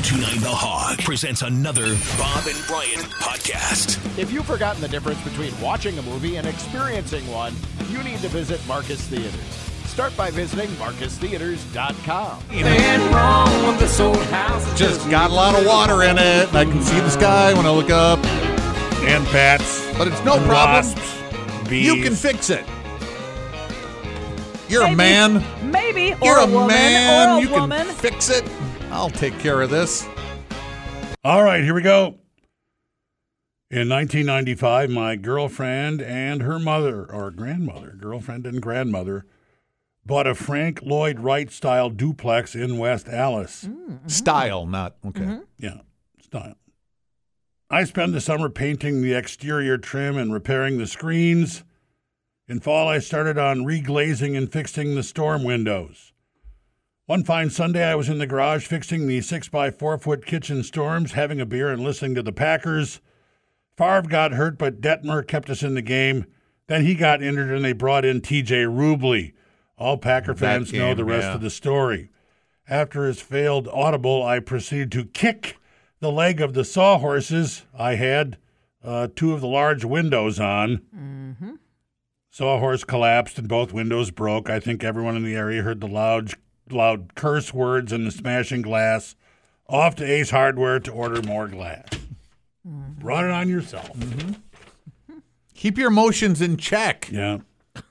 1029 The Hog presents another Bob and Brian podcast. If you've forgotten the difference between watching a movie and experiencing one, you need to visit Marcus Theatres. Start by visiting marcustheatres.com. Just got a lot of water in it. I can see the sky when I look up. and bats. But it's no problem. wasps, bees. You can fix it. You're a man. Maybe. Or You're a, a, woman. man. Or a you woman. can fix it. I'll take care of this. All right, here we go. In 1995, my girlfriend and her mother, or grandmother, girlfriend and grandmother, bought a Frank Lloyd Wright style duplex in West Allis. Mm, mm-hmm. Style, not okay. Mm-hmm. Yeah, style. I spent the summer painting the exterior trim and repairing the screens. In fall, I started on reglazing and fixing the storm windows. One fine Sunday, I was in the garage fixing the six by four foot kitchen storms, having a beer and listening to the Packers. Favre got hurt, but Detmer kept us in the game. Then he got injured, and they brought in T.J. Rubley. All Packer fans know the rest yeah. of the story. After his failed audible, I proceeded to kick the leg of the sawhorses. I had uh, two of the large windows on. Mm-hmm. Sawhorse collapsed and both windows broke. I think everyone in the area heard the loud, loud curse words and the smashing glass. Off to Ace Hardware to order more glass. Mm-hmm. Brought it on yourself. Mm-hmm. Keep your emotions in check. Yeah.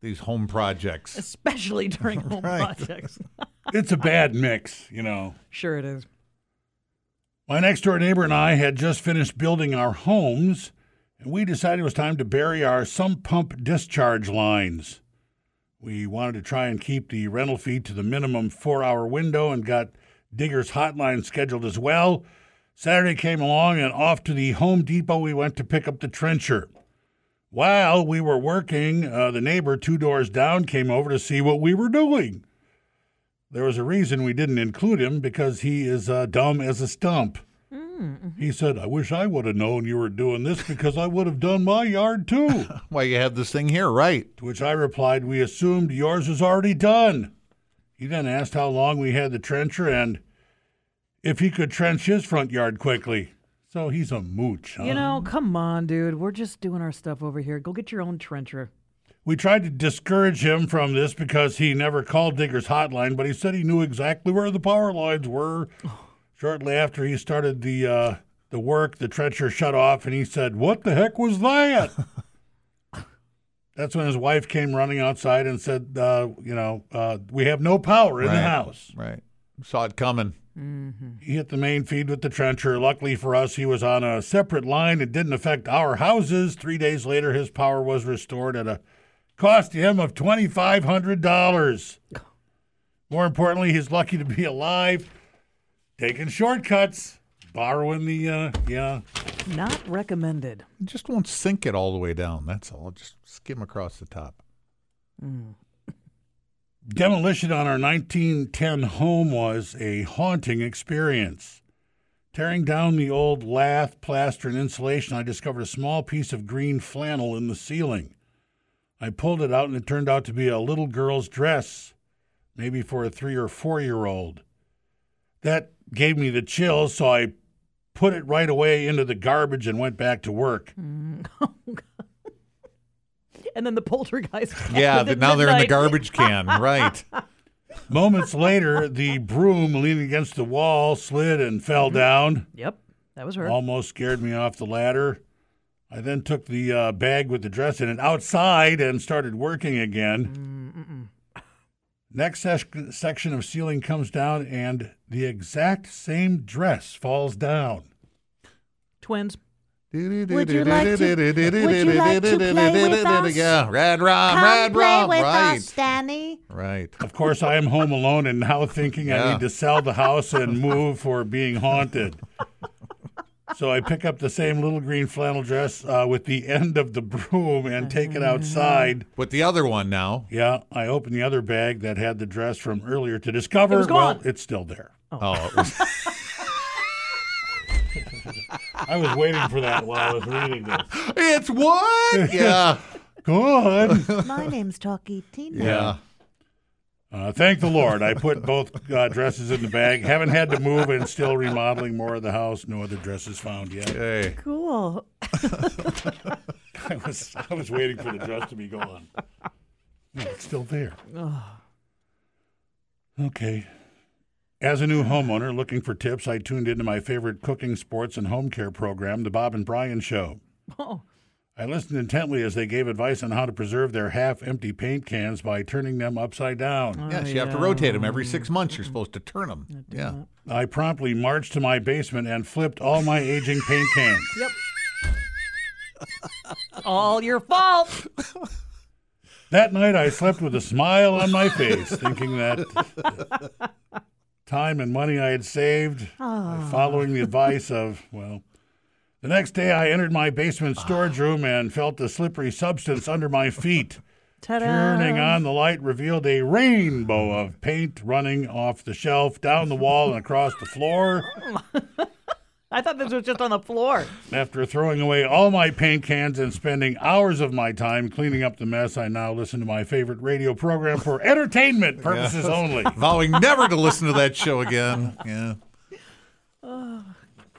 These home projects. Especially during home Right. projects. It's a bad mix, you know. Sure it is. My next door neighbor and I had just finished building our homes, and we decided it was time to bury our sump pump discharge lines. We wanted to try and keep the rental fee to the minimum four hour window and got Digger's hotline scheduled as well. Saturday came along, and off to the Home Depot we went to pick up the trencher. While we were working, uh, the neighbor two doors down came over to see what we were doing. There was a reason we didn't include him because he is uh, dumb as a stump. Mm-hmm. He said, I wish I would have known you were doing this because I would have done my yard too. Why you have this thing here, right? to which I replied, We assumed yours was already done. He then asked how long we had the trencher and if he could trench his front yard quickly. So he's a mooch. Huh? You know, come on, dude. We're just doing our stuff over here. Go get your own trencher. We tried to discourage him from this because he never called Digger's hotline, but he said he knew exactly where the power lines were. Oh. Shortly after he started the uh, the work, the trencher shut off, and he said, "What the heck was that?" That's when his wife came running outside and said, uh, "You know, uh, we have no power in the house." Right. Saw it coming. He hit the main feed with the trencher. Luckily for us, he was on a separate line. It didn't affect our houses. Three days later, his power was restored at a cost to him of $2,500. More importantly, he's lucky to be alive, taking shortcuts, borrowing the, uh, yeah. Not recommended. It just won't sink it all the way down. That's all. Just skim across the top. Demolition on our 1910 home was a haunting experience. Tearing down the old lath, plaster, and insulation, I discovered a small piece of green flannel in the ceiling. I pulled it out, and it turned out to be a little girl's dress, maybe for a three or four year old. That gave me the chills, so I put it right away into the garbage and went back to work. Mm, oh, and then the poltergeist. Yeah, happened th- at now they're in the garbage can. Right. Moments later, the broom leaning against the wall slid and fell mm-hmm. down. Yep, that was her. almost scared me off the ladder. I then took the uh, bag with the dress in it outside and started working again. Mm. Next sec- section of ceiling comes down, and the exact same dress falls down. Twins. Would you like to- would you like to play with us? Yeah, Red Rom, Come Red play Rom. with Right. us, Danny. Right. Of course, I am home alone and now thinking I Yeah. need to sell the house and move for being haunted. So I pick up the same little green flannel dress uh, with the end of the broom and take it outside. With the other one now. Yeah, I open the other bag that had the dress from earlier to discover. It Well, it's still there. Oh, it was, I was waiting for that while I was reading this. it's what? Yeah. Good. My name's Talkie Tina. Yeah. Uh, thank the Lord. I put both uh, dresses in the bag. Haven't had to move and still remodeling more of the house. No other dresses found yet. Hey, Cool. I was I was waiting for the dress to be gone. No, it's still there. Okay. As a new homeowner looking for tips, I tuned into my favorite cooking, sports, and home care program, The Bob and Brian Show. Oh, I listened intently as they gave advice on how to preserve their half empty paint cans by turning them upside down. Oh, yes, you have to rotate them every six months. You're supposed to turn them. Yeah. I promptly marched to my basement and flipped all my aging paint cans. yep. All your fault. That night, I slept with a smile on my face, thinking that time and money I had saved by following the advice of, well, the next day I entered my basement storage room and felt a slippery substance under my feet. Ta-da. Turning on the light revealed a rainbow of paint running off the shelf, down the wall, and across the floor. I thought this was just on the floor. After throwing away all my paint cans and spending hours of my time cleaning up the mess, I now listen to my favorite radio program for entertainment purposes only. Vowing never to listen to that show again. Yeah. Oh,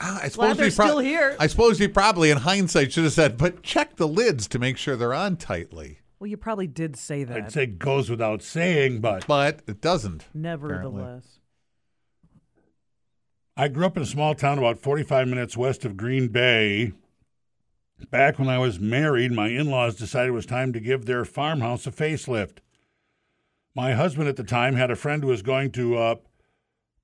Ah, I suppose they're he prob- still here. I suppose he probably, in hindsight, should have said, "But check the lids to make sure they're on tightly." Well, you probably did say that. I'd say goes without saying, but But it doesn't. Nevertheless. I grew up in a small town about 45 minutes west of Green Bay. Back when I was married, my in laws decided it was time to give their farmhouse a facelift. My husband at the time had a friend who was going to uh,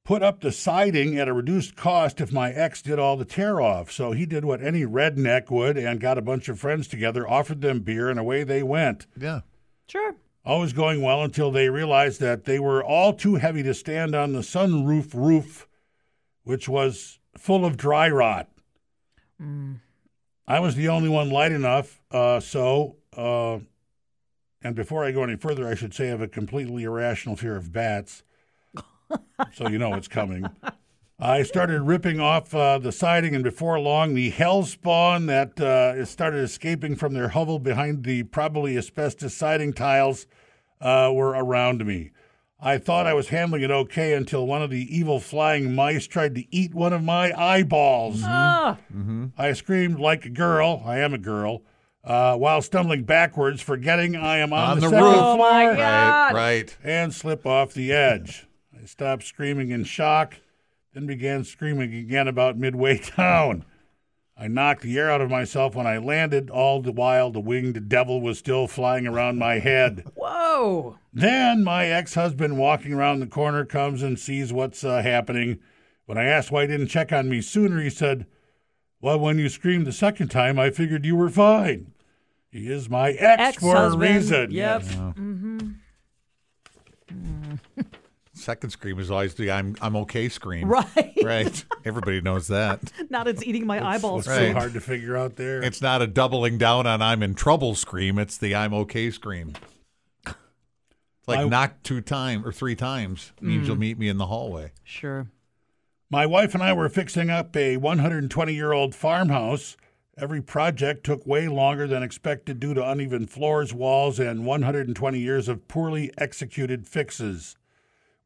put up the siding at a reduced cost if my ex did all the tear off. So he did what any redneck would and got a bunch of friends together, offered them beer, and away they went. Yeah. Sure. All was going well until they realized that they were all too heavy to stand on the sunroof roof, which was full of dry rot. I was the only one light enough, uh, so, uh, and before I go any further, I should say I have a completely irrational fear of bats, so you know what's coming. I started ripping off uh, the siding, and before long, the hell spawn that uh, started escaping from their hovel behind the probably asbestos siding tiles uh, were around me. I thought I was handling it okay until one of the evil flying mice tried to eat one of my eyeballs. Ah, I screamed like a girl. I am a girl. Uh, while stumbling backwards, forgetting I am on, On the second roof. Oh, my floor, God. Right. Right. and slip off the edge. I stopped screaming in shock, then began screaming again about midway down. I knocked the air out of myself when I landed, all the while the winged devil was still flying around my head. whoa. Then my ex husband, walking around the corner, comes and sees what's uh, happening. When I asked why he didn't check on me sooner, he said, Well, when you screamed the second time, I figured you were fine. He is my ex for a reason. Yep. Second scream is always the "I'm I'm okay" scream. Right. Right. Everybody knows that. Not it's eating my eyeballs. What's Right. so hard to figure out there? It's not a doubling down on "I'm in trouble" scream. It's the "I'm okay" scream. It's like I- knock two times or three times means you'll mm. meet me in the hallway. Sure. My wife and I were fixing up a 120 year old farmhouse. Every project took way longer than expected due to uneven floors, walls, and 120 years of poorly executed fixes.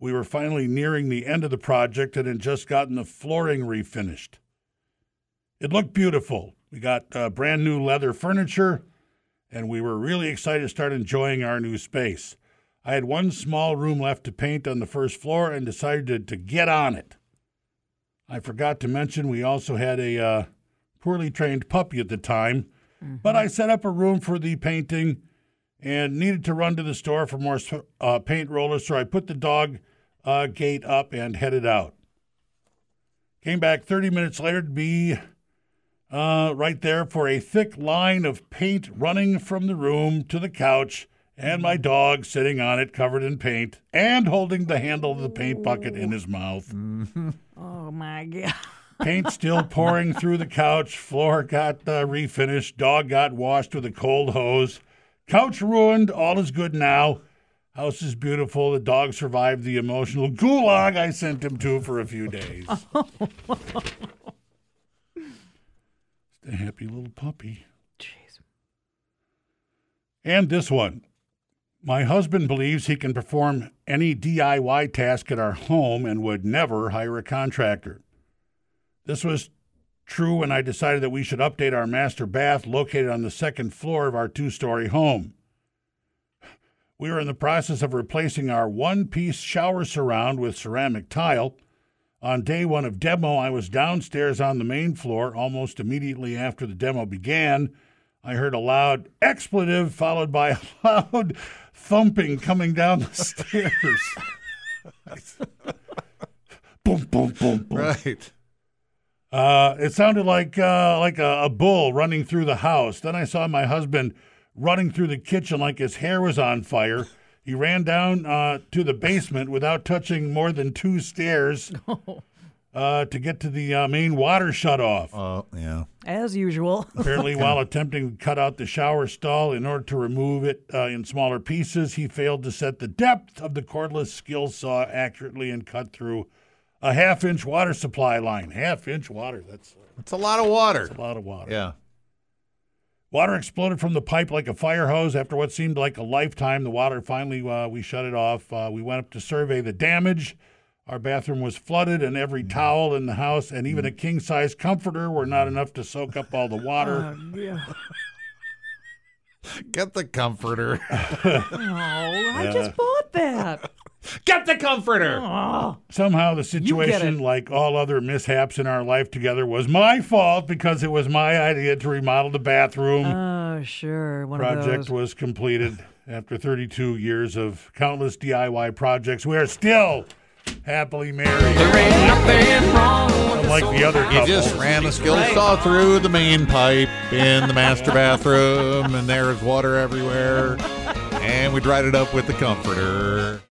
We were finally nearing the end of the project and had just gotten the flooring refinished. It looked beautiful. We got uh, brand new leather furniture, and we were really excited to start enjoying our new space. I had one small room left to paint on the first floor and decided to get on it. I forgot to mention we also had a uh, poorly trained puppy at the time, but I set up a room for the painting and needed to run to the store for more uh, paint rollers, so I put the dog uh, gate up and headed out. Came back 30 minutes later to be uh, right there for a thick line of paint running from the room to the couch, and my dog sitting on it covered in paint and holding the handle of the paint bucket in his mouth. Oh my god. Paint still pouring through the couch. Floor got uh, refinished. Dog got washed with a cold hose. Couch ruined. All is good now. House is beautiful. The dog survived the emotional gulag I sent him to for a few days. Just a happy little puppy. Jeez. And this one. My husband believes he can perform any DIY task at our home and would never hire a contractor. This was true when I decided that we should update our master bath located on the second floor of our two story home. We were in the process of replacing our one piece shower surround with ceramic tile. On day one of demo, I was downstairs on the main floor. Almost immediately after the demo began, I heard a loud expletive followed by a loud thumping coming down the stairs. boom, boom, boom, boom. Right. Uh, it sounded like uh, like a, a bull running through the house. Then I saw my husband running through the kitchen like his hair was on fire. He ran down uh, to the basement without touching more than two stairs uh, to get to the uh, main water shut off. Oh, yeah. As usual. Apparently, while attempting to cut out the shower stall in order to remove it uh, in smaller pieces, he failed to set the depth of the cordless skill saw accurately and cut through a half inch water supply line. Half inch water. That's It's a lot of water. a lot of water. Yeah. Water exploded from the pipe like a fire hose. After what seemed like a lifetime, the water finally, uh, we shut it off. Uh, we went up to survey the damage. Our bathroom was flooded, and every towel in the house and even a king size comforter were not enough to soak up all the water. Get the comforter. Oh, I just bought that. Get the comforter. Oh, Somehow, the situation, like all other mishaps in our life together, was my fault because it was my idea to remodel the bathroom. oh, sure. One of project those. was completed after 32 years of countless DIY projects. We are still happily married. There ain't nothing wrong. Unlike the other You couple. just ran a skill saw through the main pipe in the master bathroom, and there's water everywhere. And we dried it up with the comforter.